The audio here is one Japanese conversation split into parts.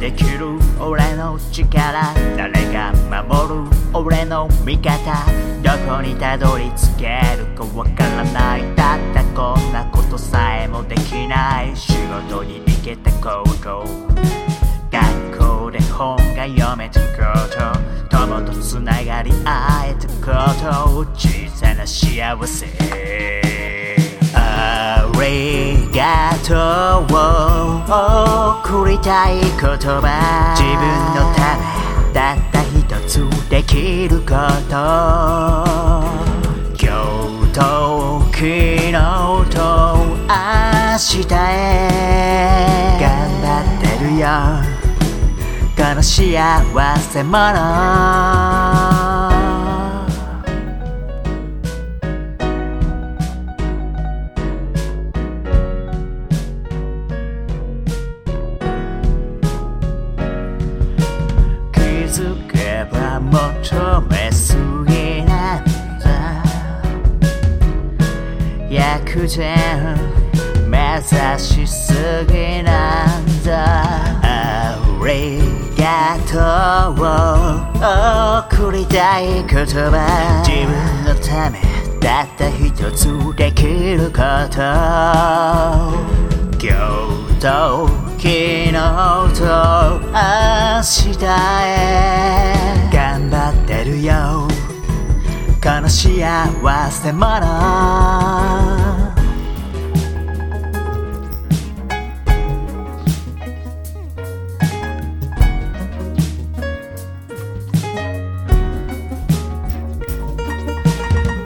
できる俺の力誰が守る俺の味方どこにたどり着けるかわからないたったこんなことさえもできない仕事に行けたこと。学校で本が読めたこと。友と。つながり会えたこと。小さな幸せありがと。うを送りたい言葉。自分のためたった一つできること。今日と昨日と明日へ。頑張ってるよ。この幸せ者。づけば求めすぎなんだ。薬膳目指しすぎなんだ。ありがとう送りたい言葉。自分のためたった一つできること今日と昨日と。明日へ頑張ってるよ。この幸せ者。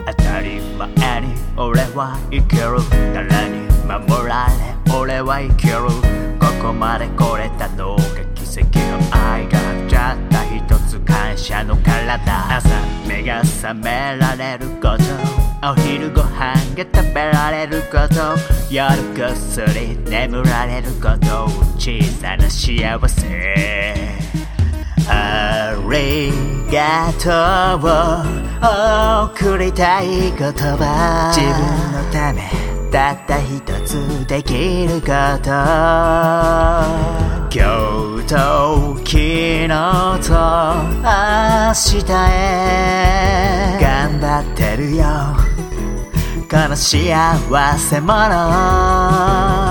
当たり前に俺は生きる。誰に守られ俺は生きる。ここまで来れたのが奇跡の愛がたった一つ感謝の体。朝目が覚められること。お昼ご飯が食べられること。夜ぐっすり眠られること。小さな幸せ。ありがとう。を送りたい言葉。自分のため。たった一つできること。今日と昨日と明日へ。頑張ってるよ。この幸せ者。